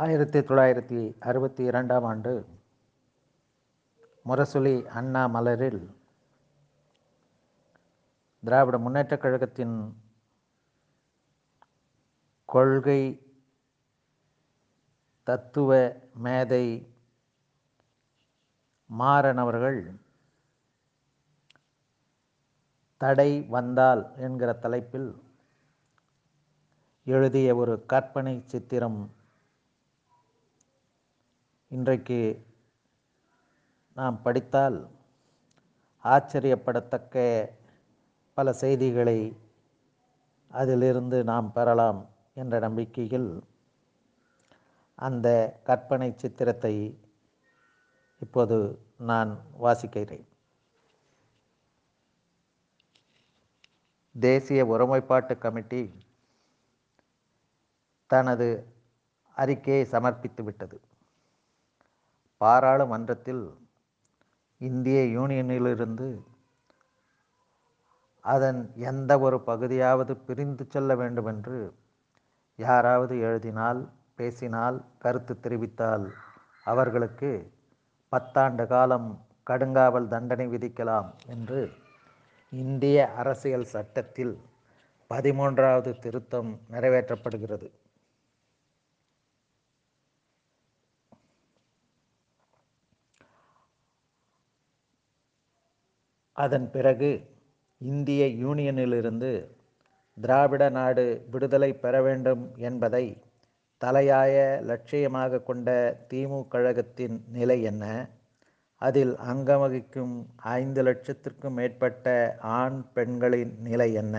ஆயிரத்தி தொள்ளாயிரத்தி அறுபத்தி இரண்டாம் ஆண்டு முரசொலி அண்ணா மலரில் திராவிட முன்னேற்றக் கழகத்தின் கொள்கை தத்துவ மேதை மாறன் அவர்கள் தடை வந்தால் என்கிற தலைப்பில் எழுதிய ஒரு கற்பனை சித்திரம் இன்றைக்கு நாம் படித்தால் ஆச்சரியப்படத்தக்க பல செய்திகளை அதிலிருந்து நாம் பெறலாம் என்ற நம்பிக்கையில் அந்த கற்பனை சித்திரத்தை இப்போது நான் வாசிக்கிறேன். தேசிய ஒருமைப்பாட்டு கமிட்டி தனது அறிக்கையை சமர்ப்பித்து விட்டது பாராளுமன்றத்தில் இந்திய யூனியனிலிருந்து அதன் எந்த ஒரு பகுதியாவது பிரிந்து செல்ல வேண்டுமென்று யாராவது எழுதினால் பேசினால் கருத்து தெரிவித்தால் அவர்களுக்கு பத்தாண்டு காலம் கடுங்காவல் தண்டனை விதிக்கலாம் என்று இந்திய அரசியல் சட்டத்தில் பதிமூன்றாவது திருத்தம் நிறைவேற்றப்படுகிறது. அதன் பிறகு இந்திய யூனியனிலிருந்து திராவிட நாடு விடுதலை பெற வேண்டும் என்பதை தலையாய லட்சியமாக கொண்ட திமுக கழகத்தின் நிலை என்ன? அதில் அங்கம் வகிக்கும் ஐந்து லட்சத்திற்கும் மேற்பட்ட ஆண் பெண்களின் நிலை என்ன?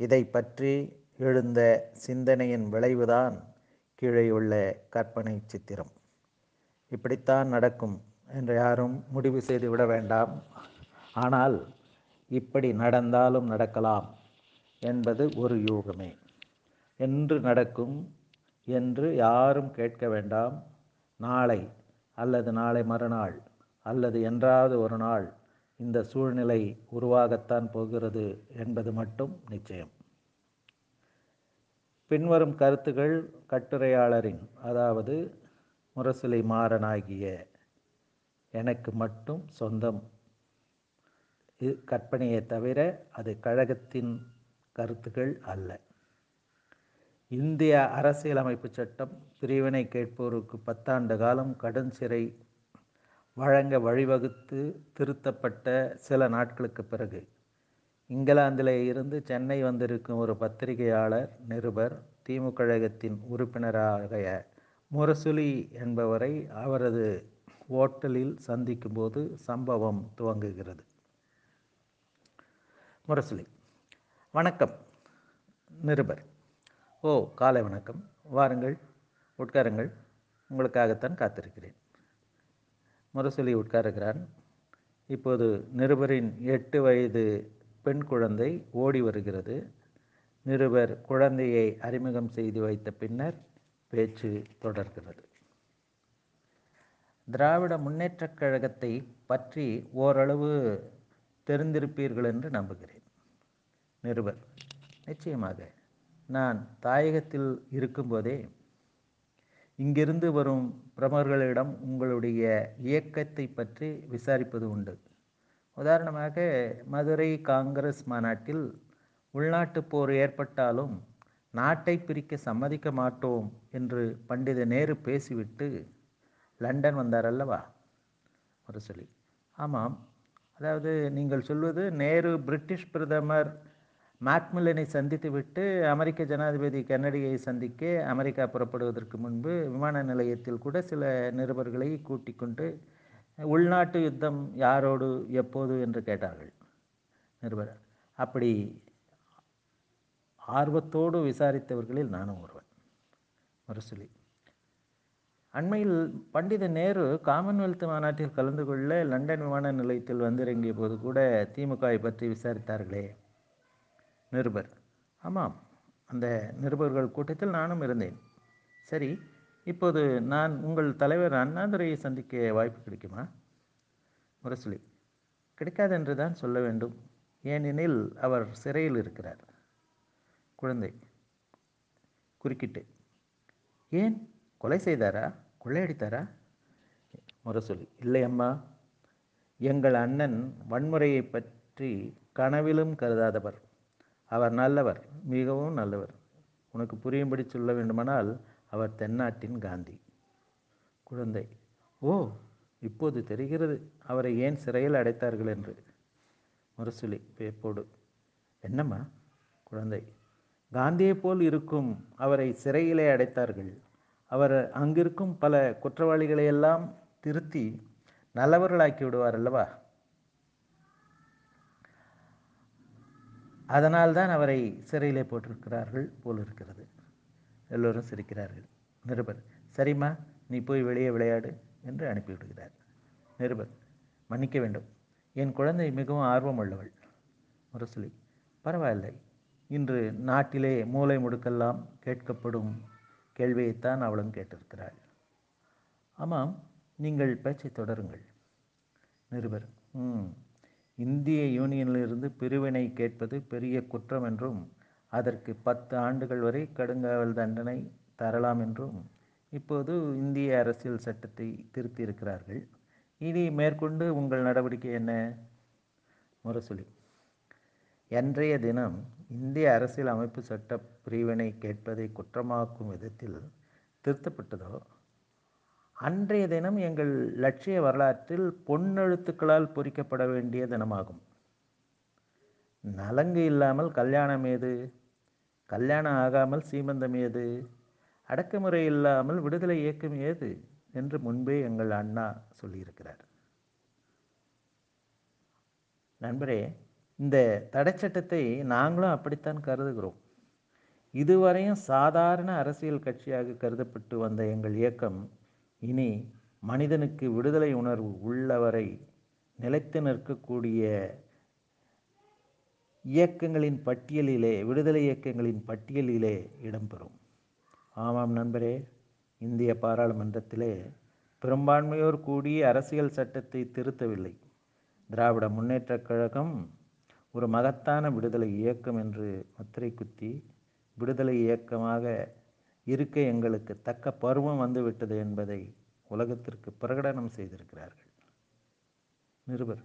இதை பற்றி எழுந்த சிந்தனையின் விளைவுதான் கீழே உள்ள கற்பனை சித்திரம். இப்படித்தான் நடக்கும் என்று யாரும் முடிவு செய்து விட வேண்டாம். ஆனால் இப்படி நடந்தாலும் நடக்கலாம் என்பது ஒரு யூகமே. என்று நடக்கும் என்று யாரும் கேட்க வேண்டாம். நாளை அல்லது நாளை மறுநாள் அல்லது என்றாவது ஒரு நாள் இந்த சூழ்நிலை உருவாகத்தான் போகிறது என்பது மட்டும் நிச்சயம். பின்வரும் கருத்துகள் கட்டுரையாளரின் அதாவது முரசொலி மாறனாகிய எனக்கு மட்டும் சொந்தம் கற்பனையை தவிர அது கழகத்தின் கருத்துக்கள் அல்ல. இந்திய அரசியலமைப்பு சட்டம் பிரிவினை கேட்போருக்கு பத்தாண்டு காலம் கடும் சிறை வழங்க வழிவகுத்து திருத்தப்பட்ட சில நாட்களுக்கு பிறகு இங்கிலாந்தில் இருந்து சென்னை வந்திருக்கும் ஒரு பத்திரிகையாளர் நிருபர் திமுக கழகத்தின் உறுப்பினராக முரசுலி என்பவரை அவரது ஓட்டலில் சந்திக்கும்போது சம்பவம் துவங்குகிறது. முரசொலி. வணக்கம் நிருபர். ஓ காலை வணக்கம். வாருங்கள் உட்காருங்கள். உங்களுக்காகத்தான் காத்திருக்கிறேன். முரசொலி உட்காருகிறான். இப்போது நிருபரின் எட்டு வயது பெண் குழந்தை ஓடி வருகிறது. நிருபர் குழந்தையை அறிமுகம் செய்து வைத்த பின்னர் பேச்சு தொடர்கிறது. திராவிட முன்னேற்றக் கழகத்தை பற்றி ஓரளவு தெரிந்திருப்பீர்கள் என்று நம்புகிறேன். நிருபர் நிச்சயமாக நான் தாயகத்தில் இருக்கும்போதே இங்கிருந்து வரும் பிரமர்களிடம் உங்களுடைய இயக்கத்தை பற்றி விசாரிப்பது உண்டு. உதாரணமாக மதுரை காங்கிரஸ் மாநாட்டில் உள்நாட்டு போர் ஏற்பட்டாலும் நாட்டை பிரிக்க சம்மதிக்க மாட்டோம் என்று பண்டித நேரு பேசிவிட்டு லண்டன் வந்தார் அல்லவா? ஒரு சொல்லி. ஆமாம் அதாவது நீங்கள் சொல்வது நேரு பிரிட்டிஷ் பிரதமர் மேக்மில்லனை சந்தித்துவிட்டு அமெரிக்க ஜனாதிபதி கென்னடியை சந்திக்க அமெரிக்கா புறப்படுவதற்கு முன்பு விமான நிலையத்தில் கூட சில நிருபர்களை கூட்டிக் கொண்டு உள்நாட்டு யுத்தம் யாரோடு எப்போது என்று கேட்டார்கள். நிருபர் அப்படி ஆர்வத்தோடு விசாரித்தவர்களில் நானும் ஒருவன். மறுசொலி அண்மையில் பண்டித நேரு காமன்வெல்த் மாநாட்டில் கலந்து கொள்ள லண்டன் விமான நிலையத்தில் வந்திறங்கிய போது கூட திமுகவை பற்றி விசாரித்தார்களே. நிருபர். ஆமாம் அந்த நிருபர்கள் கூட்டத்தில் நானும் இருந்தேன். சரி இப்போது நான் உங்கள் தலைவர் அண்ணாதுரையை சந்திக்க வாய்ப்பு கிடைக்குமா? முரசொலி. கிடைக்காது என்று தான் சொல்ல வேண்டும். ஏனெனில் அவர் சிறையில் இருக்கிறார். குழந்தை. குறுக்கிட்டு. ஏன்? கொலை செய்தாரா? கொள்ளையடித்தாரா? முரசொலி இல்லை அம்மா. எங்கள் அண்ணன் வன்முறையை பற்றி கனவிலும் கருதாதவர். அவர் நல்லவர் மிகவும் நல்லவர். உனக்கு புரியும்படி சொல்ல வேண்டுமானால் அவர் தென்னாட்டின் காந்தி. குழந்தை. ஓ இப்போது தெரிகிறது. அவரை ஏன் சிறையில் அடைத்தார்கள் என்று. முரசொலி பேப்போடு என்னம்மா? குழந்தை. காந்தியைப் போல் இருக்கும் அவரை சிறையிலே அடைத்தார்கள். அவர் அங்கிருக்கும் பல குற்றவாளிகளை எல்லாம் திருத்தி நல்லவர்களாக்கி விடுவார் அல்லவா? அதனால்தான் அவரை சிறையிலே போட்டிருக்கிறார்கள் போல் இருக்கிறது. எல்லோரும் சிரிக்கிறார்கள். நிருபர் சரிம்மா நீ போய் வெளியே விளையாடு என்று அனுப்பிவிடுகிறார். நிருபர் மன்னிக்க வேண்டும். என் குழந்தை மிகவும் ஆர்வம் உள்ளவள் முரசொலி பரவாயில்லை. இன்று நாட்டிலே மூளை முடுக்கெல்லாம் கேட்கப்படும் கேள்வியைத்தான் அவளும் கேட்டிருக்கிறாள். ஆமாம் நீங்கள் பேச்சை தொடருங்கள். நிருபர் ம் இந்திய யூனியனிலிருந்து பிரிவினை கேட்பது பெரிய குற்றம் என்றும் அதற்கு பத்து ஆண்டுகள் வரை கடுங்காவல் தண்டனை தரலாம் என்றும் இப்போது இந்திய அரசியல் சட்டத்தை திருத்தியிருக்கிறார்கள். இனி மேற்கொண்டு உங்கள் நடவடிக்கை என்ன? முரசொலி அன்றைய தினம் இந்திய அரசியல் அமைப்பு சட்ட பிரிவினை கேட்பதை குற்றமாக்கும் விதத்தில் திருத்தப்பட்டதோ? அன்றைய தினம் எங்கள் லட்சிய வரலாற்றில் பொன்னெழுத்துக்களால் பொறிக்கப்பட வேண்டிய தினமாகும். நலங்கு இல்லாமல் கல்யாணம் ஏது? கல்யாணம் ஆகாமல் சீமந்தம் ஏது? அடக்குமுறை இல்லாமல் விடுதலை இயக்கம் ஏது? என்று முன்பே எங்கள் அண்ணா சொல்லியிருக்கிறார். நண்பரே இந்த தடைச்சட்டத்தை நாங்களும் அப்படித்தான் கருதுகிறோம். இதுவரையும் சாதாரண அரசியல் கட்சியாக கருதப்பட்டு வந்த எங்கள் இயக்கம் இனி மனிதனுக்கு விடுதலை உணர்வு உள்ளவரை நிலைத்து நிற்கக்கூடிய இயக்கங்களின் பட்டியலிலே விடுதலை இயக்கங்களின் பட்டியலிலே இடம்பெறும். ஆமாம் நண்பரே இந்திய பாராளுமன்றத்திலே பெரும்பான்மையோர் கூடி அரசியல் சட்டத்தை திருத்தவில்லை. திராவிட முன்னேற்றக் கழகம் ஒரு மகத்தான விடுதலை இயக்கம் என்று முத்திரை குத்தி விடுதலை இயக்கமாக இருக்க எங்களுக்கு தக்க பருவம் வந்துவிட்டது என்பதை உலகத்திற்கு பிரகடனம் செய்திருக்கிறார்கள். நிருபர்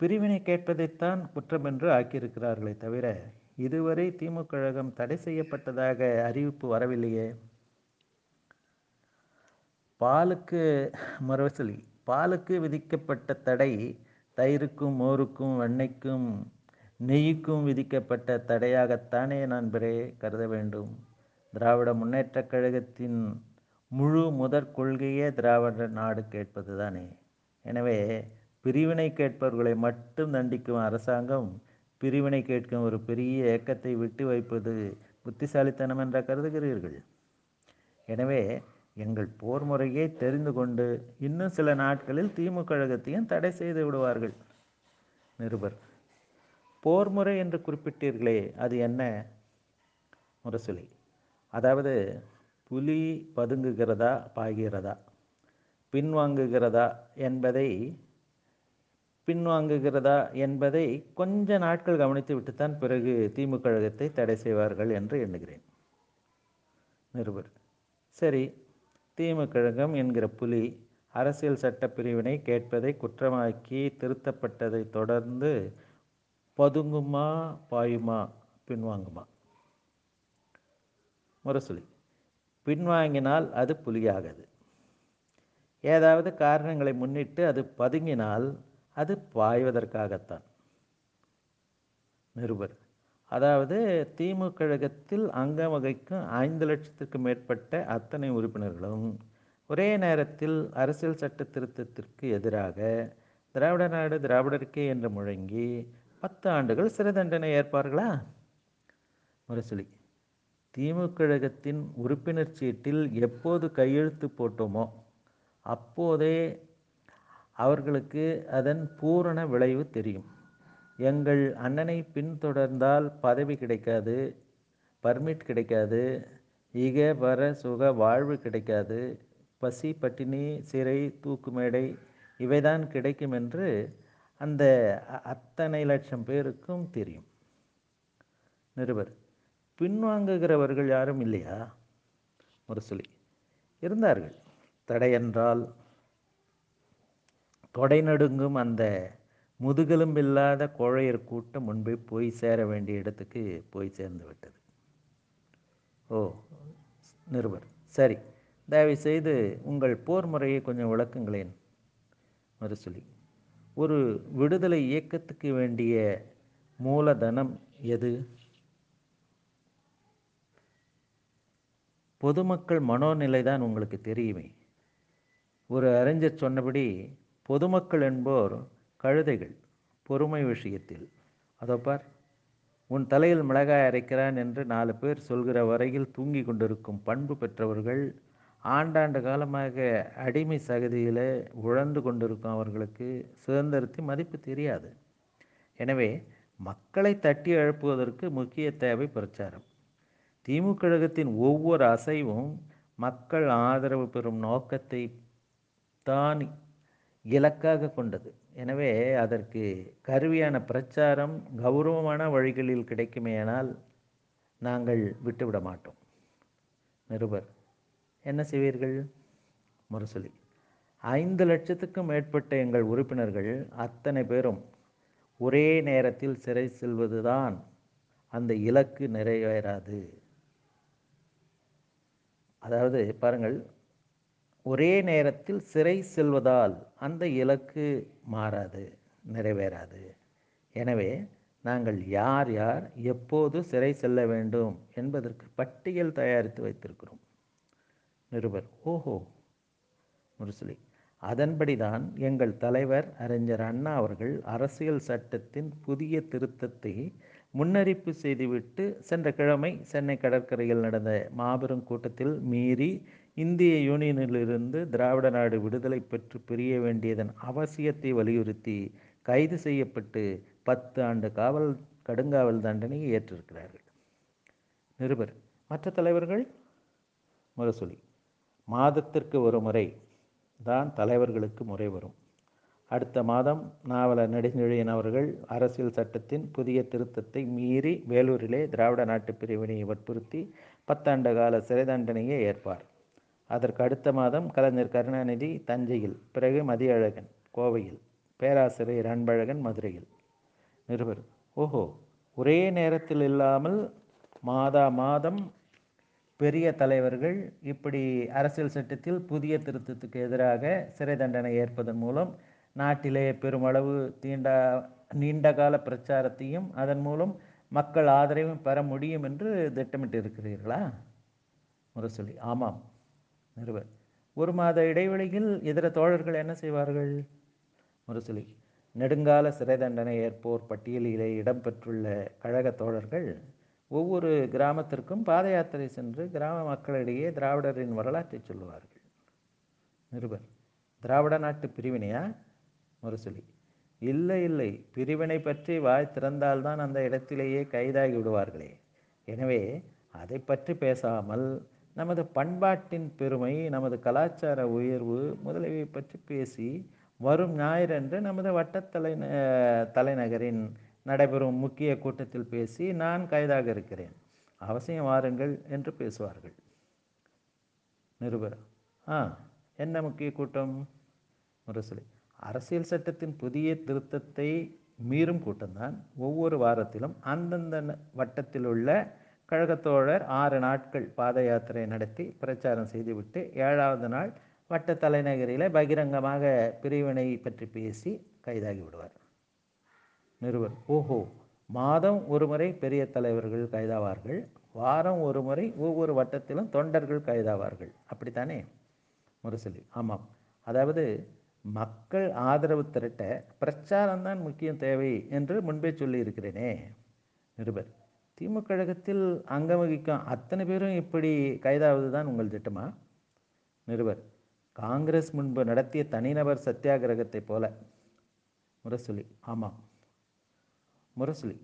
பிரிவினை கேட்பதைத்தான் குற்றம் என்று ஆக்கியிருக்கிறார்களே தவிர இதுவரை திமுக கழகம் தடை செய்யப்பட்டதாக அறிவிப்பு வரவில்லையே. பாலுக்கு மரவசலி பாலுக்கு விதிக்கப்பட்ட தடை தயிருக்கும் மோருக்கும் வெண்ணெய்க்கும் நெய்யுக்கும் விதிக்கப்பட்ட தடையாகத்தானே நண்பரே கருத வேண்டும்? திராவிட முன்னேற்றக் கழகத்தின் முழு முதற் கொள்கையே திராவிட நாடு கேட்பது தானே எனவே பிரிவினை கேட்பவர்களை மட்டும் தண்டிக்கும் அரசாங்கம் பிரிவினை கேட்கும் ஒரு பெரிய இயக்கத்தை விட்டு வைப்பது புத்திசாலித்தனம் என்ற கருதுகிறீர்கள்? எனவே எங்கள் போர் முறையை தெரிந்து கொண்டு இன்னும் சில நாட்களில் திமுக கழகத்தையும் தடை செய்து விடுவார்கள். நிருபர் போர் முறை என்று குறிப்பிட்டீர்களே அது என்ன? முரசொலி. அதாவது புலி பதுங்குகிறதா பாய்கிறதா? பின்வாங்குகிறதா என்பதை பின்வாங்குகிறதா என்பதை கொஞ்ச நாட்கள் கவனித்து விட்டுத்தான் பிறகு திமுக கழகத்தை தடை செய்வார்கள் என்று எண்ணுகிறேன். நிருபர் சரி திமுக கழகம் என்கிற புலி அரசியல் சட்ட பிரிவினை கேட்பதை குற்றமாக்கி திருத்தப்பட்டதை தொடர்ந்து பதுங்குமா பாயுமா பின்வாங்குமா? முரசொலி. பின்வாங்கினால் அது புலியாகாது. ஏதாவது காரணங்களை முன்னிட்டு அது பதுங்கினால் அது பாய்வதற்காகத்தான். நிருபர். அதாவது திமுக கழகத்தில் அங்கம் வகைக்கும் ஐந்து லட்சத்திற்கு மேற்பட்ட அத்தனை உறுப்பினர்களும் ஒரே நேரத்தில் அரசியல் சட்ட திருத்தத்திற்கு எதிராக திராவிட நாடு திராவிடருக்கே என்று முழங்கி பத்து ஆண்டுகள் சிறை தண்டனை ஏற்பார்களா? முரசொலி. திமுக கழகத்தின் உறுப்பினர் சீட்டில் எப்போது கையெழுத்து போட்டோமோ அப்போதே அவர்களுக்கு அதன் பூரண விளைவு தெரியும். எங்கள் அண்ணனை பின்தொடர்ந்தால் பதவி கிடைக்காது பர்மிட் கிடைக்காது இக வர சுக வாழ்வு கிடைக்காது பசி பட்டினி சிறை தூக்கு மேடை இவைதான் கிடைக்கும் என்று அந்த அத்தனை லட்சம் பேருக்கும் தெரியும். நிருபர் பின்வாங்குகிறவர்கள் யாரும் இல்லையா? முரசொலி இருந்தார்கள். தடை என்றால் தொடை நடுங்கும் அந்த முதுகெலும்பில்லாத கோழையர் கூட்டம் முன்பே போய் சேர வேண்டிய இடத்துக்கு போய் சேர்ந்து விட்டது. ஓ நிருபர். சரி தயவு செய்து உங்கள் போர் முறையை கொஞ்சம் விளக்குங்களேன். மறுசொலி ஒரு விடுதலை இயக்கத்துக்கு வேண்டிய மூலதனம் எது? பொதுமக்கள் மனோநிலை தான் உங்களுக்கு தெரியுமே. ஒரு அறிஞர் சொன்னபடி பொதுமக்கள் என்போர் கழுதைகள் பொறுமை விஷயத்தில். அதோ பார் உன் தலையில் மிளகாய் அரைக்கிறான் என்று நாலு பேர் சொல்கிற வரையில் தூங்கி கொண்டிருக்கும் பண்பு பெற்றவர்கள் ஆண்டாண்டு காலமாக அடிமை சகதியில் உழந்து கொண்டிருக்கும் அவர்களுக்கு சுதந்திரத்தின் மதிப்பு தெரியாது. எனவே மக்களை தட்டி எழுப்புவதற்கு முக்கிய தேவை பிரச்சாரம். திமுக கழகத்தின் ஒவ்வொரு அசைவும் மக்கள் ஆதரவு பெறும் நோக்கத்தை தான் இலக்காக கொண்டது. எனவே அதற்கு கருவியான பிரச்சாரம் கௌரவமான வழிகளில் கிடைக்குமேயானால் நாங்கள் விட்டுவிட மாட்டோம். நிருபர் என்ன செய்வீர்கள்? முரசொலி ஐந்து லட்சத்துக்கும் மேற்பட்ட எங்கள் உறுப்பினர்கள் அத்தனை பேரும் ஒரே நேரத்தில் சிறை செல்வதுதான் அந்த இலக்கு நிறைவேறாது. அதாவது பாருங்கள் ஒரே நேரத்தில் சிறை செல்வதால் அந்த இலக்கு மாறாது நிறைவேறாது. எனவே நாங்கள் யார் யார் எப்போது சிறை செல்ல வேண்டும் என்பதற்கு பட்டியல் தயாரித்து வைத்திருக்கிறோம். நிருபர் ஓஹோ முரசொலி. அதன்படிதான் எங்கள் தலைவர் அறிஞர் அண்ணா அவர்கள் அரசியல் சட்டத்தின் புதிய திருத்தத்தை முன்னறிப்பு செய்துவிட்டு சென்ற கிழமை சென்னை கடற்கரையில் நடந்த மாபெரும் கூட்டத்தில் மீறி இந்திய யூனியனிலிருந்து திராவிட நாடு விடுதலை பெற்று பிரிய வேண்டியதன் அவசியத்தை வலியுறுத்தி கைது செய்யப்பட்டு பத்து ஆண்டு காவல் கடுங்காவல் தண்டனையை ஏற்றிருக்கிறார்கள். நிருபர் மற்ற தலைவர்கள்? முரசொலி மாதத்திற்கு ஒரு முறை தான் தலைவர்களுக்கு முறை வரும். அடுத்த மாதம் நாவலர் நெடுஞ்செழியன் அவர்கள் அரசியல் சட்டத்தின் புதிய திருத்தத்தை மீறி வேலூரிலே திராவிட நாட்டு பிரிவினையை வற்புறுத்தி பத்தாண்டு கால சிறை தண்டனையை ஏற்பார். அதற்கு அடுத்த மாதம் கலைஞர் கருணாநிதி தஞ்சையில் பிறகு மதியழகன் கோவையில் பேராசிரியர் அன்பழகன் மதுரையில். நிருபர் ஓஹோ ஒரே நேரத்தில் இல்லாமல் மாதா மாதம் பெரிய தலைவர்கள் இப்படி அரசியல் சட்டத்தில் புதிய திருத்தத்துக்கு எதிராக சிறை தண்டனை ஏற்பதன் மூலம் நாட்டிலே பெருமளவு தீண்டா நீண்டகால பிரச்சாரத்தையும் அதன் மூலம் மக்கள் ஆதரவையும் பெற முடியும் என்று திட்டமிட்டு இருக்கிறீர்களா முரசொலி ஆமாம். நிறுவர் ஒரு மாத இடைவெளியில் இதர தோழர்கள் என்ன செய்வார்கள்? முரசொலி. நெடுங்கால சிறை தண்டனை ஏற்போர் பட்டியலிலே இடம்பெற்றுள்ள கழக தோழர்கள் ஒவ்வொரு கிராமத்திற்கும் பாத யாத்திரை சென்று கிராம மக்களிடையே திராவிடரின் வரலாற்றை சொல்லுவார்கள். நிருபர். திராவிட நாட்டு பிரிவினையா? முரசொலி. இல்லை இல்லை. பிரிவினை பற்றி வாய் திறந்தால்தான் அந்த இடத்திலேயே கைதாகி விடுவார்களே. எனவே அதை பற்றி பேசாமல் நமது பண்பாட்டின் பெருமை நமது கலாச்சார உயர்வு முதலியவை பற்றி பேசி வரும் ஞாயிறன்று நமது வட்டத்தலை தலைநகரின் நடைபெறும் முக்கிய கூட்டத்தில் பேசி நான் கைதாக இருக்கிறேன். அவசியம் வாருங்கள் என்று பேசுவார்கள். நிருபர் ஆ என்ன முக்கிய கூட்டம்? முரசொலி அரசியல் சட்டத்தின் புதிய திருத்தத்தை மீறும் கூட்டம்தான் ஒவ்வொரு வாரத்திலும் அந்தந்த வட்டத்தில் உள்ள கழகத்தோழர் ஆறு நாட்கள் பாத யாத்திரை நடத்தி பிரச்சாரம் செய்துவிட்டு ஏழாவது நாள் வட்ட தலைநகரில் பகிரங்கமாக பிரிவினை பற்றி பேசி கைதாகி விடுவார். நிறுவர் ஓஹோ மாதம் ஒரு முறை பெரிய தலைவர்கள் கைதாவார்கள் வாரம் ஒரு முறை ஒவ்வொரு வட்டத்திலும் தொண்டர்கள் கைதாவார்கள். அப்படித்தானே? முரசொலி. ஆமாம். அதாவது மக்கள் ஆதரவு திரட்ட பிரச்சாரம்தான் முக்கியம் தேவை என்று முன்பே சொல்லியிருக்கிறேனே. நிருபர் திமுக கழகத்தில் அங்கம் வகிக்கும் அத்தனை பேரும் இப்படி கைதாவது தான் உங்கள் திட்டமா? நிருபர் காங்கிரஸ் முன்பு நடத்திய தனிநபர் சத்தியாகிரகத்தை போல. முரசொலி ஆமாம் முரசொலி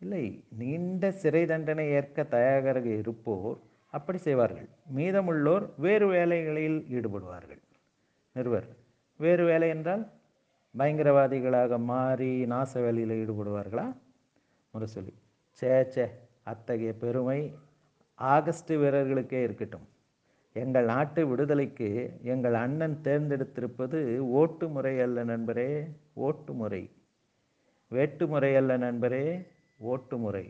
இல்லை நீண்ட சிறை தண்டனை ஏற்க தயாராக இருப்போர் அப்படி செய்வார்கள். மீதமுள்ளோர் வேறு வேலைகளில் ஈடுபடுவார்கள். நிறுவர் வேறு வேலை என்றால் பயங்கரவாதிகளாக மாறி நாச வேலையில் ஈடுபடுவார்களா? முரசொலி சேச்சே சே அத்தகைய பெருமை ஆகஸ்ட் வீரர்களுக்கே இருக்கட்டும். எங்கள் நாட்டு விடுதலைக்கு எங்கள் அண்ணன் தேர்ந்தெடுத்திருப்பது ஓட்டு முறை அல்ல நண்பரே ஓட்டு முறை. வேட்டு முறை அல்ல நண்பரே ஓட்டு முறை.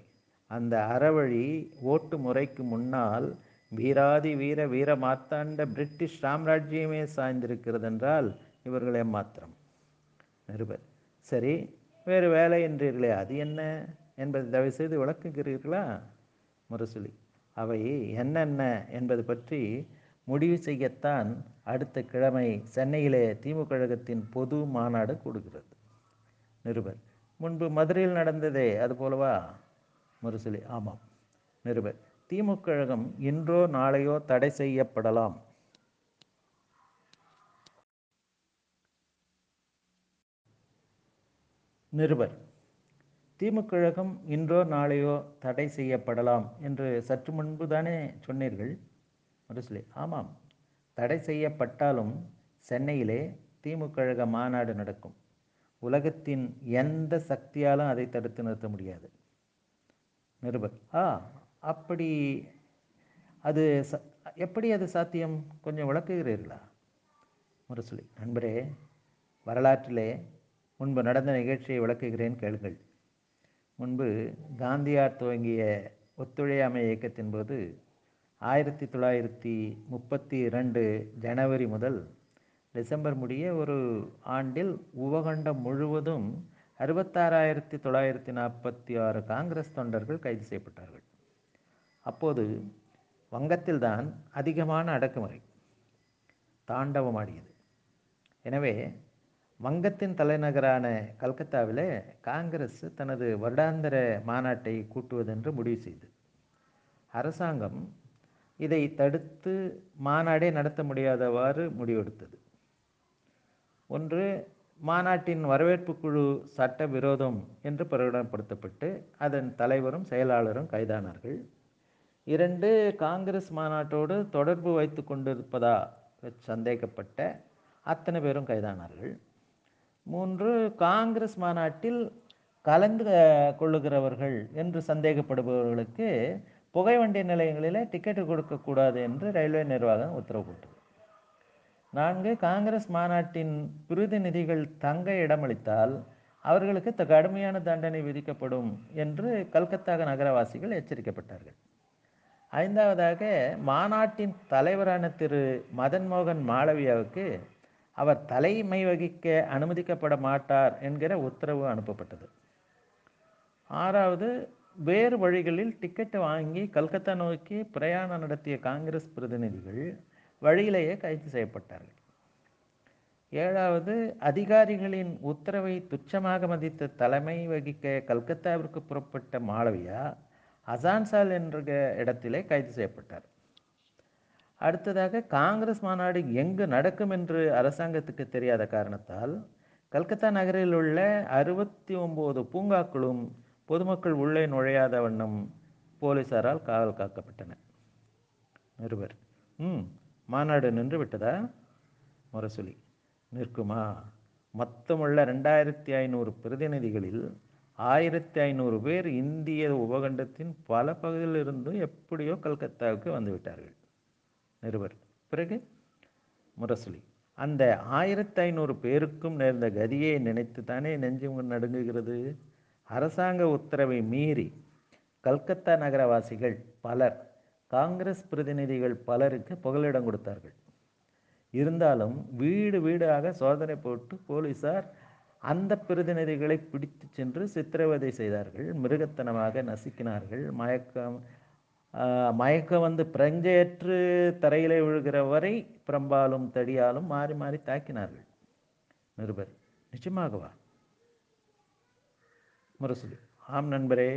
அந்த அறவழி ஓட்டு முறைக்கு முன்னால் வீராதி வீர வீர மாத்தாண்ட பிரிட்டிஷ் சாம்ராஜ்யமே சாய்ந்திருக்கிறது என்றால் இவர்களே ஏமாத்திரம் நிருபர். சரி வேறு வேலை என்றீர்களே அது என்ன? என்பதை தயவு செய்து விளக்குகிறீர்களா? முரசொலி. அவை என்னென்ன என்பது பற்றி முடிவு செய்யத்தான் அடுத்த கிழமை சென்னையிலே திமுக கழகத்தின் பொது மாநாடு கூடுகிறது. நிருபர். முன்பு மதுரையில் நடந்ததே அது போலவா? முரசொலி. ஆமாம். நிருபர். திமுக கழகம் இன்றோ நாளையோ தடை செய்யப்படலாம். நிருபர். திமுக கழகம் இன்றோ நாளையோ தடை செய்யப்படலாம் என்று சற்று முன்பு தானே சொன்னீர்கள்? முரசொலி. ஆமாம். தடை செய்யப்பட்டாலும் சென்னையிலே திமுக கழக மாநாடு நடக்கும். உலகத்தின் எந்த சக்தியாலும் அதை தடுத்து நிறுத்த முடியாது. நிருபர். ஆ அப்படி அது ச எப்படி அது சாத்தியம்? கொஞ்சம் விளக்குகிறீர்களா? முரசொலி. நண்பரே வரலாற்றிலே முன்பு நடந்த நிகழ்ச்சியை விளக்குகிறேன் கேளுங்கள். முன்பு காந்தியார் துவங்கிய ஒத்துழையாமை இயக்கத்தின் போது ஆயிரத்தி தொள்ளாயிரத்தி முப்பத்தி இரண்டு ஜனவரி முதல் டிசம்பர் முடிய ஒரு ஆண்டில் உபகண்டம் முழுவதும் அறுபத்தாறாயிரத்தி தொள்ளாயிரத்தி நாற்பத்தி ஆறு காங்கிரஸ் தொண்டர்கள் கைது செய்யப்பட்டார்கள். அப்போது வங்கத்தில்தான் அதிகமான அடக்குமுறை தாண்டவமாடியது. எனவே வங்கத்தின் தலைநகரான கல்கத்தாவில் காங்கிரஸ் தனது வருடாந்திர மாநாட்டை கூட்டுவதென்று முடிவு செய்தது. அரசாங்கம் இதை தடுத்து மாநாடே நடத்த முடியாதவாறு முடிவெடுத்தது. ஒன்று மாநாட்டின் வரவேற்பு குழு சட்ட விரோதம் என்று பிரகடனப்படுத்தப்பட்டு அதன் தலைவரும் செயலாளரும் கைதானார்கள். இரண்டு காங்கிரஸ் மாநாட்டோடு தொடர்பு வைத்து கொண்டிருப்பதா சந்தேகப்பட்ட அத்தனை பேரும் கைதானார்கள். மூன்று காங்கிரஸ் மாநாட்டில் கலந்து கொள்ளுகிறவர்கள் என்று சந்தேகப்படுபவர்களுக்கு புகைவண்டி நிலையங்களில் டிக்கெட்டு கொடுக்கக்கூடாது என்று ரயில்வே நிர்வாகம் உத்தரவு போட்டது. நான்கு காங்கிரஸ் மாநாட்டின் பிரதிநிதிகள் தங்க இடமளித்தால் அவர்களுக்கு த- கடுமையான தண்டனை விதிக்கப்படும் என்று கல்கத்தா நகரவாசிகள் எச்சரிக்கப்பட்டார்கள். ஐந்தாவதாக மாநாட்டின் தலைவரான திரு. மதன் மோகன் மாளவியாவுக்கு அவர் தலைமை வகிக்க அனுமதிக்கப்பட மாட்டார் என்கிற உத்தரவு அனுப்பப்பட்டது. ஆறாவது வேறு வழிகளில் டிக்கெட் வாங்கி கல்கத்தா நோக்கி பிரயாணம் நடத்திய காங்கிரஸ் பிரதிநிதிகள் வழியிலேயே கைது செய்யப்பட்டார்கள். ஏழாவது அதிகாரிகளின் உத்தரவை துச்சமாக மதித்த தலைமை வகிக்க கல்கத்தாவிற்கு புறப்பட்ட மாளவியா அசான்சால் என்ற இடத்திலே கைது செய்யப்பட்டார். அடுத்ததாக காங்கிரஸ் மாநாடு எங்கு நடக்கும் என்று அரசாங்கத்துக்கு தெரியாத காரணத்தால் கல்கத்தா நகரில் உள்ள அறுபத்தி ஒம்பது பூங்காக்களும் பொதுமக்கள் உள்ளே நுழையாத வண்ணம் போலீசாரால் காவல் காக்கப்பட்டன. நிருபர். ம் மாநாடு நின்று விட்டதா? முரசொலி. நிற்குமா? மொத்தமுள்ள ரெண்டாயிரத்தி ஐநூறு பிரதிநிதிகளில் ஆயிரத்தி ஐநூறு பேர் இந்திய உபகண்டத்தின் பல பகுதியிலிருந்து எப்படியோ கல்கத்தாவுக்கு வந்துவிட்டார்கள் நிருபர். பிறகு முரசொலி அந்த ஆயிரத்தி ஐநூறு பேருக்கும் நேர்ந்த கதியை நினைத்து தானே நெஞ்சம் நடுங்குகிறது? அரசாங்க உத்தரவை மீறி கல்கத்தா நகரவாசிகள் பலர் காங்கிரஸ் பிரதிநிதிகள் பலருக்கு புகலிடம் கொடுத்தார்கள். இருந்தாலும் வீடு வீடாக சோதனை போட்டு போலீசார் அந்த பிரதிநிதிகளை பிடித்து சென்று சித்திரவதை செய்தார்கள். மிருகத்தனமாக நசுக்கினார்கள். மயக்கம் மயக்கம் வந்து பிரஞ்சேற்று தரையிலே விழுகிற வரை பிரம்பாலும் தடியாலும் மாறி மாறி தாக்கினார்கள். நிருபர் நிச்சயமாகவா முரசொலி. ஆம் நண்பரே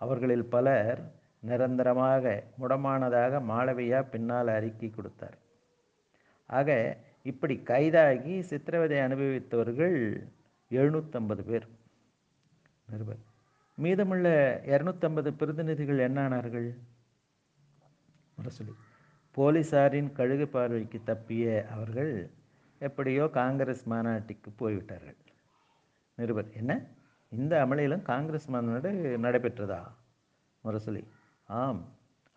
அவர்களில் பலர் நிரந்தரமாக முடமானதாக மாளவியா பின்னால் அறிக்கை கொடுத்தார். ஆக இப்படி கைதாகி சித்திரவதை அனுபவித்தவர்கள் எழுநூற்றம்பது பேர். நிருபர் மீதமுள்ள இரநூத்தம்பது பிரதிநிதிகள் என்னானார்கள் முரசொலி போலீசாரின் கழுகு பார்வைக்கு தப்பிய அவர்கள் எப்படியோ காங்கிரஸ் மாநாட்டுக்கு போய்விட்டார்கள். நிருபர் என்ன? இந்த அமளியிலும் காங்கிரஸ் மாநாடு நடைபெற்றதா? முரசொலி ஆம்.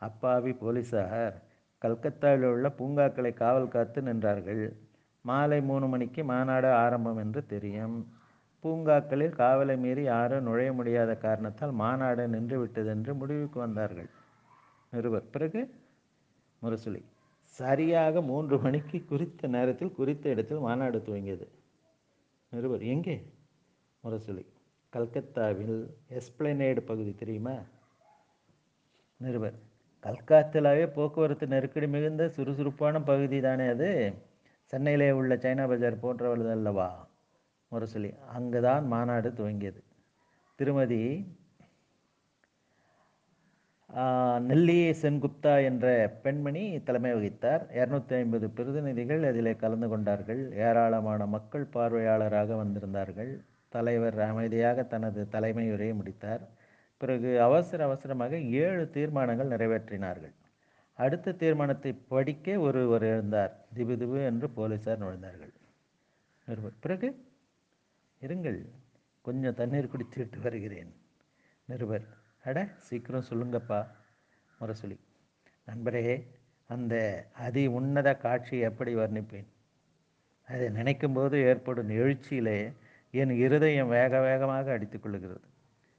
அப்பாவி போலீசார் கல்கத்தாவில் உள்ள பூங்காக்களை காவல் காத்து நின்றார்கள். மாலை மூணு மணிக்கு மாநாடு ஆரம்பம் என்று தெரியும். பூங்காக்களில் காவலை மீறி யாரும் நுழைய முடியாத காரணத்தால் மாநாடு நின்று விட்டது என்று முடிவுக்கு வந்தார்கள். நிருபர். பிறகு? முரசொலி. சரியாக மூன்று மணிக்கு குறித்த நேரத்தில் குறித்த இடத்தில் மாநாடு துவங்கியது. நிருபர். எங்கே? முரசொலி. கல்கத்தாவில் எஸ்பிளனேடு பகுதி தெரியுமா? நிருபர். கல்கத்தாவே போக்குவரத்து நெருக்கடி மிகுந்த சுறுசுறுப்பான பகுதி தானே அது? சென்னையிலே உள்ள சைனா பஜார் போன்றவர்கள் அல்லவா முரசொலி அங்குதான் மாநாடு துவங்கியது. திருமதி நெல்லி சென்குப்தா என்ற பெண்மணி தலைமை வகித்தார். இரநூத்தி ஐம்பது பிரதிநிதிகள் அதில் கலந்து கொண்டார்கள். ஏராளமான மக்கள் பார்வையாளராக வந்திருந்தார்கள். தலைவர் அமைதியாக தனது தலைமை உரையை முடித்தார். பிறகு அவசர அவசரமாக ஏழு தீர்மானங்கள் நிறைவேற்றினார்கள். அடுத்த தீர்மானத்தை படிக்க ஒருவர் எழுந்தார் திபு திபு என்று போலீசார் நுழைந்தார்கள். பிறகு? இருங்கள். கொஞ்சம் தண்ணீர் குடித்துவிட்டு வருகிறேன். நிருபர் அட சீக்கிரம் சொல்லுங்கப்பா. முரசொலி நண்பரே அந்த அதி உன்னத காட்சி எப்படி வர்ணிப்பேன்? அதை நினைக்கும்போது ஏற்படும் எழுச்சியிலே என் இருதயம் வேக வேகமாக அடித்துக்கொள்கிறது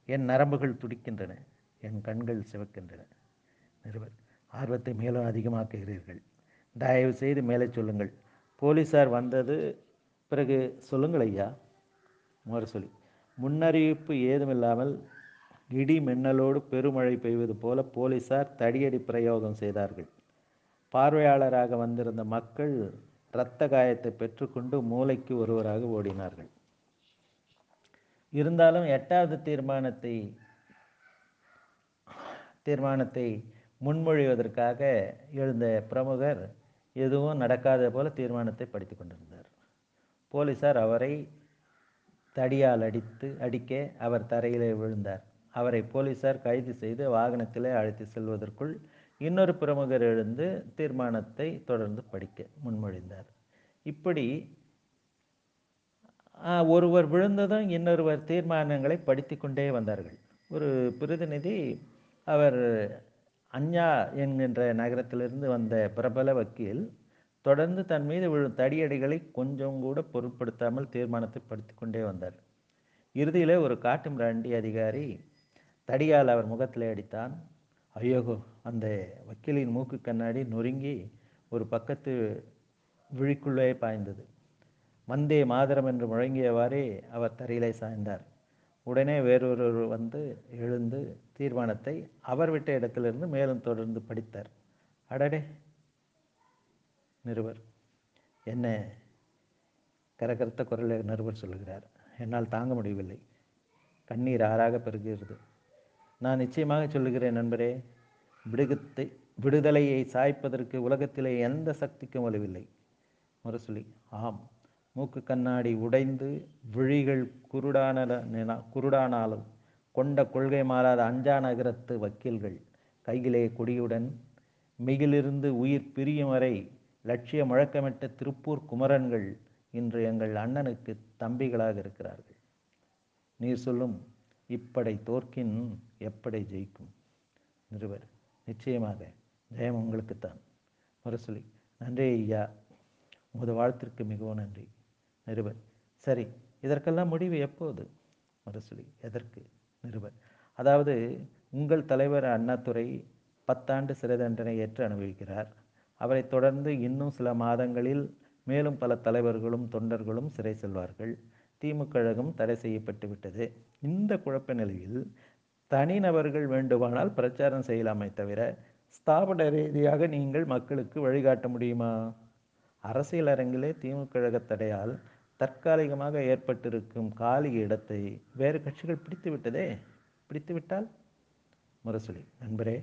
என் நரம்புகள் துடிக்கின்றன என் கண்கள் சிவக்கின்றன. நிருபர் ஆர்வத்தை மேலும் அதிகமாக்குகிறீர்கள். தயவு செய்து மேலே சொல்லுங்கள். போலீஸார் வந்தது பிறகு சொல்லுங்கள் ஐயா. முரசொலி முன்னறிவிப்பு ஏதுமில்லாமல் இடி மின்னலோடு பெருமழை பெய்வது போல போலீசார் தடியடி பிரயோகம் செய்தார்கள். பார்வையாளராக வந்திருந்த மக்கள் இரத்த காயத்தை பெற்றுக்கொண்டு மூளைக்கு ஒருவராக ஓடினார்கள். இருந்தாலும் எட்டாவது தீர்மானத்தை தீர்மானத்தை முன்மொழிவதற்காக எழுந்த பிரமுகர் எதுவும் நடக்காத போல தீர்மானத்தை படித்து கொண்டிருந்தார். போலீசார் அவரை தடியால் அடித்து அடிக்க அவர் தரையிலே விழுந்தார். அவரை போலீசார் கைது செய்து வாகனத்திலே அழைத்து செல்வதற்குள் இன்னொரு பிரமுகர் எழுந்து தீர்மானத்தை தொடர்ந்து படிக்க முன்மொழிந்தார். இப்படி ஒருவர் விழுந்ததும் இன்னொருவர் தீர்மானங்களை படித்து கொண்டே வந்தார்கள். ஒரு பிரதிநிதி அவர் அஞ்ஞா என்கின்ற நகரத்திலிருந்து வந்த பிரபல வக்கீல் தொடர்ந்து தன் மீது விழும் தடியடிகளை கொஞ்சம் கூட பொருட்படுத்தாமல் தீர்மானத்தை படுத்தி கொண்டே வந்தார். இறுதியில் ஒரு காட்டு மிராண்டி அதிகாரி தடியால் அவர் முகத்தில் அடித்தான். ஐயோகோ அந்த வக்கீலின் மூக்கு கண்ணாடி நொறுங்கி ஒரு பக்கத்து விழிக்குள்ளே பாய்ந்தது. வந்தே மாதரம் என்று முழங்கியவாறே அவர் தரையிலே சாய்ந்தார். உடனே வேறொருவர் வந்து எழுந்து தீர்மானத்தை அவர் விட்ட இடத்திலிருந்து மேலும் தொடர்ந்து படித்தார். அடடே நிருபர். என்ன கரகரத்த குரலில் நிருபர் சொல்லுகிறார். என்னால் தாங்க முடியவில்லை. கண்ணீர் ஆறாக பெருகிறது. நான் நிச்சயமாக சொல்லுகிறேன் நண்பரே விடுகத்தை விடுதலையை சாய்ப்பதற்கு உலகத்திலே எந்த சக்திக்கும் வலுவில்லை. முரசொலி ஆம். மூக்கு கண்ணாடி உடைந்து விழிகள் குருடான குருடானாலும் கொண்ட கொள்கை மாறாத அஞ்சா நகரத்து வக்கீல்கள் கையிலே கொடியுடன் மிகிலிருந்து உயிர் பிரியும் வரை லட்சிய முழக்கமிட்ட திருப்பூர் குமரன்கள் இன்று எங்கள் அண்ணனுக்கு தம்பிகளாக இருக்கிறார்கள். நீர் சொல்லும் இப்படை தோற்கின் எப்படை ஜெயிக்கும்? நிருபர் நிச்சயமாக ஜெயம் உங்களுக்குத்தான். முரசொலி நன்றி ஐயா உமது வாழ்த்திற்கு மிகவும் நன்றி. நிருபர் சரி இதற்கெல்லாம் முடிவு எப்போது? முரசொலி எதற்கு? நிருபர் அதாவது உங்கள் தலைவர் அண்ணாதுரை பத்தாண்டு சிறை தண்டனை ஏற்று அனுபவிக்கிறார். அவரை தொடர்ந்து இன்னும் சில மாதங்களில் மேலும் பல தலைவர்களும் தொண்டர்களும் சிறை செல்வார்கள். திமுக கழகம் தடை செய்யப்பட்டு விட்டது. இந்த குழப்ப நிலையில் தனிநபர்கள் வேண்டுமானால் பிரச்சாரம் செய்யலாமே தவிர ஸ்தாபன ரீதியாக நீங்கள் மக்களுக்கு வழிகாட்ட முடியுமா? அரசியல் அரங்கிலே திமுக கழக தடையால் தற்காலிகமாக ஏற்பட்டிருக்கும் காலி இடத்தை வேறு கட்சிகள் பிடித்து விட்டதே? பிடித்து விட்டால்? முரசொலி. நண்பரே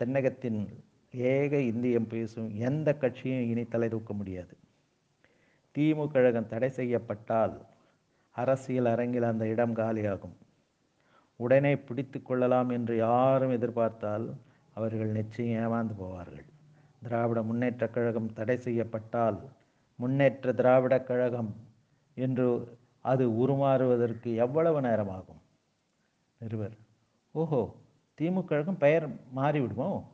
தென்னகத்தின் ஏக இந்தியம் பேசும் எந்த கட்சியும் இனி தலை தூக்க முடியாது. திமுக கழகம் தடை செய்யப்பட்டால் அரசியல் அரங்கில் அந்த இடம் காலியாகும். உடனே பிடித்து கொள்ளலாம் என்று யாரும் எதிர்பார்த்தால் அவர்கள் நிச்சயம் ஏமாந்து போவார்கள். திராவிட முன்னேற்றக் கழகம் தடை செய்யப்பட்டால் முன்னேற்ற திராவிட கழகம் என்று அது உருமாறுவதற்கு எவ்வளவு நேரமாகும்? நிருபர் ஓஹோ திமுக கழகம் பெயர் மாறிவிடுமோ?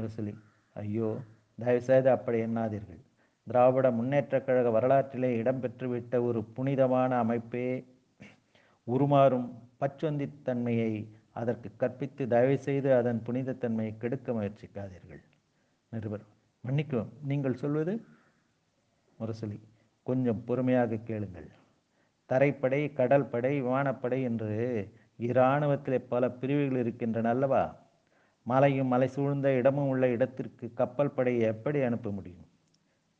முரசொலி ஐயோ தயவுசெய்து அப்படி எண்ணாதீர்கள். திராவிட முன்னேற்றக் கழக வரலாற்றிலே இடம்பெற்றுவிட்ட ஒரு புனிதமான அமைப்பே உருமாறும் பச்சொந்தித்தன்மையை அதற்கு கற்பித்து தயவுசெய்து அதன் புனிதத்தன்மையை கெடுக்க முயற்சிக்காதீர்கள். நிருபர் மன்னிக்கவும் நீங்கள் சொல்வது முரசொலி. கொஞ்சம் பொறுமையாக கேளுங்கள். தரைப்படை கடல் படை விமானப்படை என்று இராணுவத்திலே பல பிரிவுகள் இருக்கின்றன அல்லவா? மலையும் மலை சூழ்ந்த இடமும் உள்ள இடத்திற்கு கப்பல் படையை எப்படி அனுப்ப முடியும்?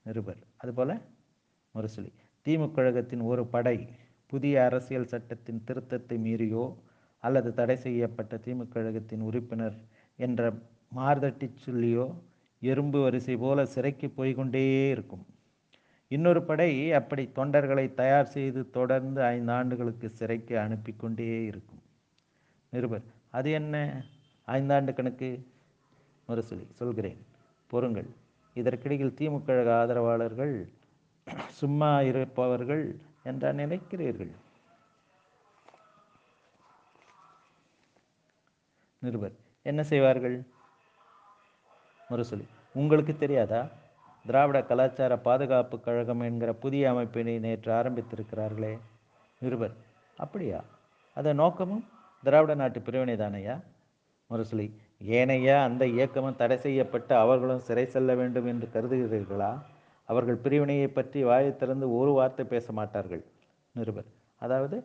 நிருபர். அதுபோல முரசொலி. திமுக கழகத்தின் ஒரு படை புதிய அரசியல் சட்டத்தின் திருத்தத்தை மீறியோ அல்லது தடை செய்யப்பட்ட திமுக கழகத்தின் உறுப்பினர் என்ற மார்தட்டி சொல்லியோ எறும்பு வரிசை போல சிறைக்கு போய்கொண்டே இருக்கும். இன்னொரு படை அப்படி தொண்டர்களை தயார் செய்து தொடர்ந்து ஐந்து ஆண்டுகளுக்கு சிறைக்கு அனுப்பி கொண்டே இருக்கும். நிருபர். அது என்ன? ஐந்தாண்டு கணக்கு முரசொலி சொல்கிறேன். பொறுங்கள். இதற்கிடையில் திமுக கழக ஆதரவாளர்கள் சும்மா இருப்பவர்கள் என்றா நினைக்கிறீர்கள்? நிருபர் என்ன செய்வார்கள்? முரசொலி உங்களுக்கு தெரியாதா? திராவிட கலாச்சார பாதுகாப்பு கழகம் என்கிற புதிய அமைப்பினை நேற்று ஆரம்பித்திருக்கிறார்களே. நிருபர் அப்படியா? அதன் நோக்கமும் திராவிட நாட்டு பிரிவினை தானையா முரசொலி ஏனையா அந்த இயக்கமும் தடை செய்யப்பட்டு அவர்களும் சிறை செல்ல வேண்டும் என்று கருதுகிறீர்களா? அவர்கள் பிரிவினையை பற்றி வாயை திறந்து ஒரு வார்த்தை பேச மாட்டார்கள். நிருபர் அதாவது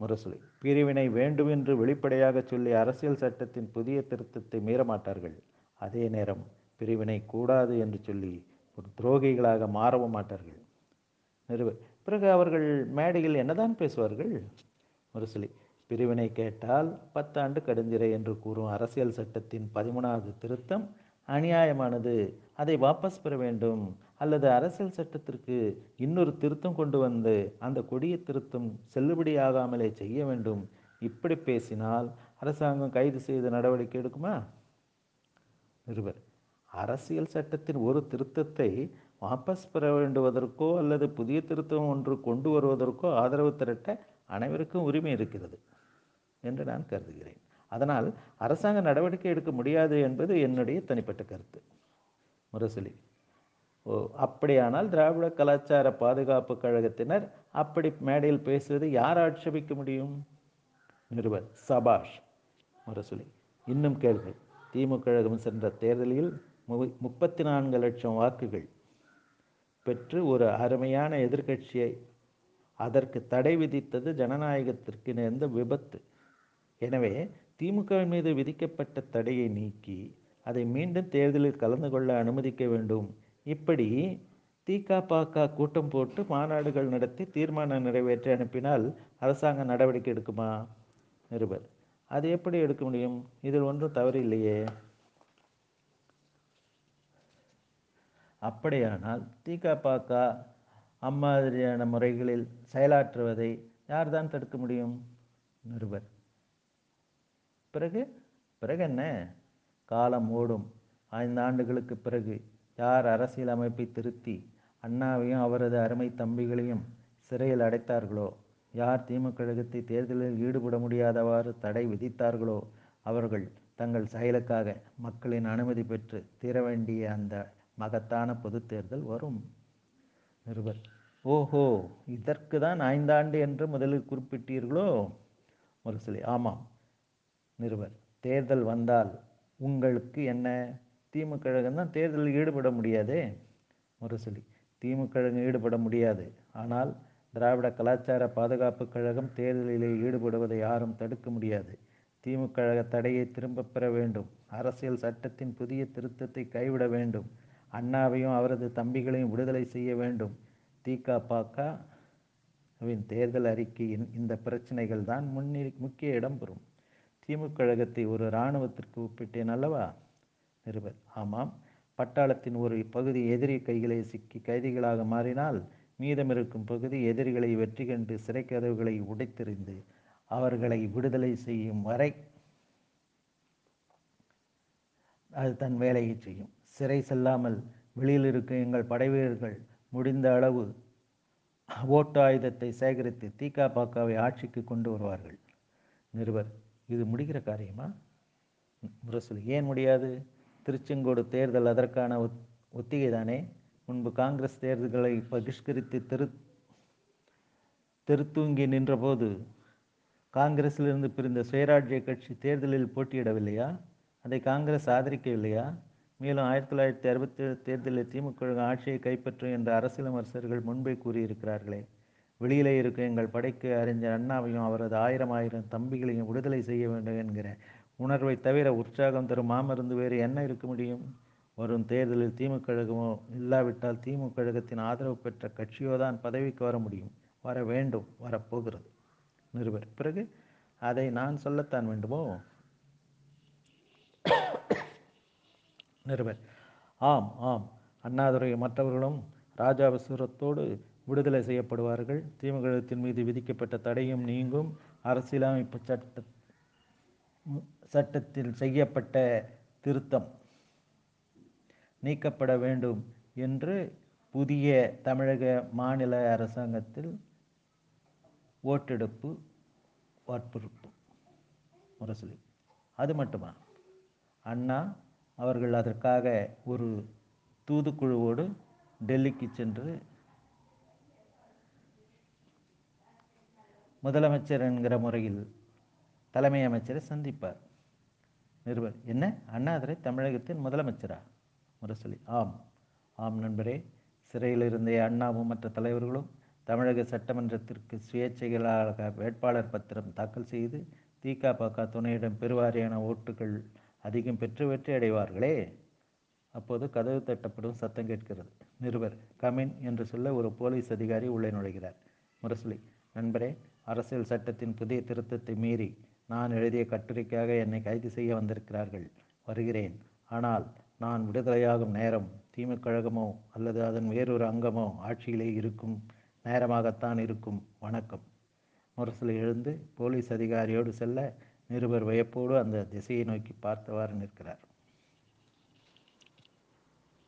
முரசொலி பிரிவினை வேண்டும் என்று வெளிப்படையாக சொல்லி அரசியல் சட்டத்தின் புதிய திருத்தத்தை மீறமாட்டார்கள். அதே நேரம் பிரிவினை கூடாது என்று சொல்லி ஒரு துரோகிகளாக மாறவும் மாட்டார்கள். நிருபர் பிறகு அவர்கள் மேடையில் என்னதான் பேசுவார்கள்? முரசொலி பிரிவினை கேட்டால் பத்தாண்டு கடுஞ்சிறை என்று கூறும் அரசியல் சட்டத்தின் பதிமூணாவது திருத்தம் அநியாயமானது. அதை வாபஸ் பெற வேண்டும். அல்லது அரசியல் சட்டத்திற்கு இன்னொரு திருத்தம் கொண்டு வந்து அந்த கொடிய திருத்தம் செல்லுபடியாகாமலே செய்ய வேண்டும். இப்படி பேசினால் அரசாங்கம் கைது செய்து நடவடிக்கை எடுக்குமா? நிருபர் அரசியல் சட்டத்தின் ஒரு திருத்தத்தை வாபஸ் பெற வேண்டுவதற்கோ அல்லது புதிய திருத்தம் ஒன்று கொண்டு வருவதற்கோ ஆதரவு திரட்ட அனைவருக்கும் உரிமை இருக்கிறது. என்று நான் கருதுகிறேன். அதனால் அரசாங்க நடவடிக்கை எடுக்க முடியாது என்பது என்னுடைய தனிப்பட்ட கருத்து. முரசொலி. ஓ அப்படியானால் திராவிட கலாச்சார பாதுகாப்பு கழகத்தினர் அப்படி மேடையில் பேசுவது யார் ஆட்சேபிக்க முடியும்? நிருபர் சபாஷ். முரசொலி. இன்னும் கேள்வி. திமுக கழகம் சென்ற தேர்தலில் மு- முப்பத்தி நான்கு லட்சம் வாக்குகள் பெற்று ஒரு அருமையான எதிர்க்கட்சியை அதற்கு தடை விதித்தது ஜனநாயகத்திற்கு நேர்ந்த விபத்து. எனவே திமுக மீது விதிக்கப்பட்ட தடையை நீக்கி அதை மீண்டும் தேர்தலில் கலந்து கொள்ள அனுமதிக்க வேண்டும். இப்படி திகாபாக கூட்டம் போட்டு மாநாடுகள் நடத்தி தீர்மானம் நிறைவேற்றி அனுப்பினால் அரசாங்கம் நடவடிக்கை எடுக்குமா? நிருபர். அது எப்படி எடுக்க முடியும்? இதில் ஒன்றும் தவறு இல்லையே. அப்படியானால் திகாபாக அம்மாதிரியான முறைகளில் செயலாற்றுவதை யார்தான் தடுக்க முடியும்? நிருபர். பிறகு பிறகு என்ன காலம் ஓடும். ஐந்து ஆண்டுகளுக்கு பிறகு யார் அரசியல் அமைப்பை திருத்தி அண்ணாவையும் அவரது அருமை தம்பிகளையும் சிறையில் அடைத்தார்களோ? யார் திமுக கழகத்தை தேர்தலில் ஈடுபட முடியாதவாறு தடை விதித்தார்களோ? அவர்கள் தங்கள் செயலுக்காக மக்களின் அனுமதி பெற்று தீர வேண்டிய அந்த மகத்தான பொது தேர்தல் வரும். நிருபர் ஓஹோ இதற்கு தான் ஐந்தாண்டு என்று முதலில் குறிப்பிட்டீர்களோ? முரசொலி ஆமாம். நிருபர். தேர்தல் வந்தால் உங்களுக்கு என்ன? திமுக கழகம் தான் தேர்தலில் ஈடுபட முடியாதே? முரசொலி. திமுக கழகம் ஈடுபட முடியாது. ஆனால் திராவிட கலாச்சார பாதுகாப்பு கழகம் தேர்தலிலே ஈடுபடுவதை யாரும் தடுக்க முடியாது. திமுக கழக தடையை திரும்பப் பெற வேண்டும். அரசியல் சட்டத்தின் புதிய திருத்தத்தை கைவிட வேண்டும். அண்ணாவையும் அவரது தம்பிகளையும் விடுதலை செய்ய வேண்டும். தீகா பாக்காவின் தேர்தல் அறிக்கையின் இந்த பிரச்சனைகள் தான் முன்னி முக்கிய இடம் பெறும். திமுக கழகத்தை ஒரு இராணுவத்திற்கு ஒப்பிட்டேன் அல்லவா? நிருபர். ஆமாம். பட்டாளத்தின் ஒரு பகுதி எதிரி கைகளை சிக்கி கைதிகளாக மாறினால் மீதமிருக்கும் பகுதி எதிரிகளை வெற்றி கண்டு சிறை கதவுகளை உடைத்தெறிந்து அவர்களை விடுதலை செய்யும் வரை அது தன் வேலையை செய்யும். சிறை செல்லாமல் வெளியில் இருக்கும் எங்கள் படைவீரர்கள் முடிந்த அளவு ஓட்டு ஆயுதத்தை சேகரித்து தீகாபாக்காவை ஆட்சிக்கு கொண்டு வருவார்கள். நிருபர். இது முடிகிற காரியமா? முரசொலி ஏன் முடியாது? திருச்செங்கோடு தேர்தல் அதற்கான ஒத் ஒத்திகை தானே முன்பு காங்கிரஸ் தேர்தல்களை பகிஷ்கரித்து தெரு தெருத்தூங்கி நின்றபோது காங்கிரஸிலிருந்து பிரிந்த சுயராஜ்ய கட்சி தேர்தலில் போட்டியிடவில்லையா? அதை காங்கிரஸ் ஆதரிக்கவில்லையா? மேலும் ஆயிரத்தி தொள்ளாயிரத்தி அறுபத்தி ஏழு தேர்தலில் திமுக ஆட்சியை கைப்பற்றும் என்று அரசியல் விமர்சகர்கள் முன்பே கூறியிருக்கிறார்களே. வெளியிலே இருக்கும் எங்கள் படைக்கு அறிஞர் அண்ணாவையும் அவரது ஆயிரம் ஆயிரம் தம்பிகளையும் விடுதலை செய்ய வேண்டும் என்கிற உணர்வை தவிர உற்சாகம் தரும் மாமருந்து வேறு என்ன இருக்க முடியும்? வரும் தேர்தலில் திமுக கழகமோ இல்லாவிட்டால் திமுக கழகத்தின் ஆதரவு பெற்ற கட்சியோ தான் பதவிக்கு வர முடியும். வர வேண்டும் வரப்போகிறது. நிருபர் பிறகு அதை நான் சொல்லத்தான் வேண்டுமோ? நிருபர் ஆம் ஆம். அண்ணாதுரை மற்றவர்களும் ராஜாவசுரத்தோடு விடுதலை செய்யப்படுவார்கள். திமுகத்தின் மீது விதிக்கப்பட்ட தடையும் நீங்கும். அரசியலமைப்பு சட்ட சட்டத்தில் செய்யப்பட்ட திருத்தம் நீக்கப்பட வேண்டும் என்று புதிய தமிழக மாநில அரசாங்கத்தில் ஓட்டெடுப்பு வற்புறுப்பு முரசொலி அது மட்டுமா? அண்ணா அவர்கள் அதற்காக ஒரு தூதுக்குழுவோடு டெல்லிக்கு சென்று முதலமைச்சர் என்கிற முறையில் தலைமை அமைச்சரை சந்திப்பார். நிருபர் என்ன? அண்ணாதுரை தமிழகத்தின் முதலமைச்சரா? முரசொலி ஆம். ஆம் நண்பரே சிறையில் இருந்த அண்ணாவும் மற்ற தலைவர்களும் தமிழக சட்டமன்றத்திற்கு சுயேட்சைகளாக வேட்பாளர் பத்திரம் தாக்கல் செய்து திகாபாக துணையிடம் பெருவாரியான ஓட்டுகள் அதிகம் பெற்று வெற்றி அடைவார்களே அப்போது கதவு தட்டப்படும் சத்தம் கேட்கிறது. நிருபர் கமின் என்று சொல்ல ஒரு போலீஸ் அதிகாரி உள்ளே நுழைகிறார். முரசொலி நண்பரே அரசியல் சட்டத்தின் புதிய திருத்தத்தை மீறி நான் எழுதிய கட்டுரைக்காக என்னை கைது செய்ய வந்திருக்கிறார்கள். வருகிறேன். ஆனால் நான் விடுதலையாகும் நேரம் திமுக கழகமோ அல்லது அதன் வேறொரு அங்கமோ ஆட்சியிலே இருக்கும் நேரமாகத்தான் இருக்கும். வணக்கம். முரசில் எழுந்து போலீஸ் அதிகாரியோடு செல்ல நிருபர் வியப்போடு அந்த திசையை நோக்கி பார்த்தவாறு நிற்கிறார்.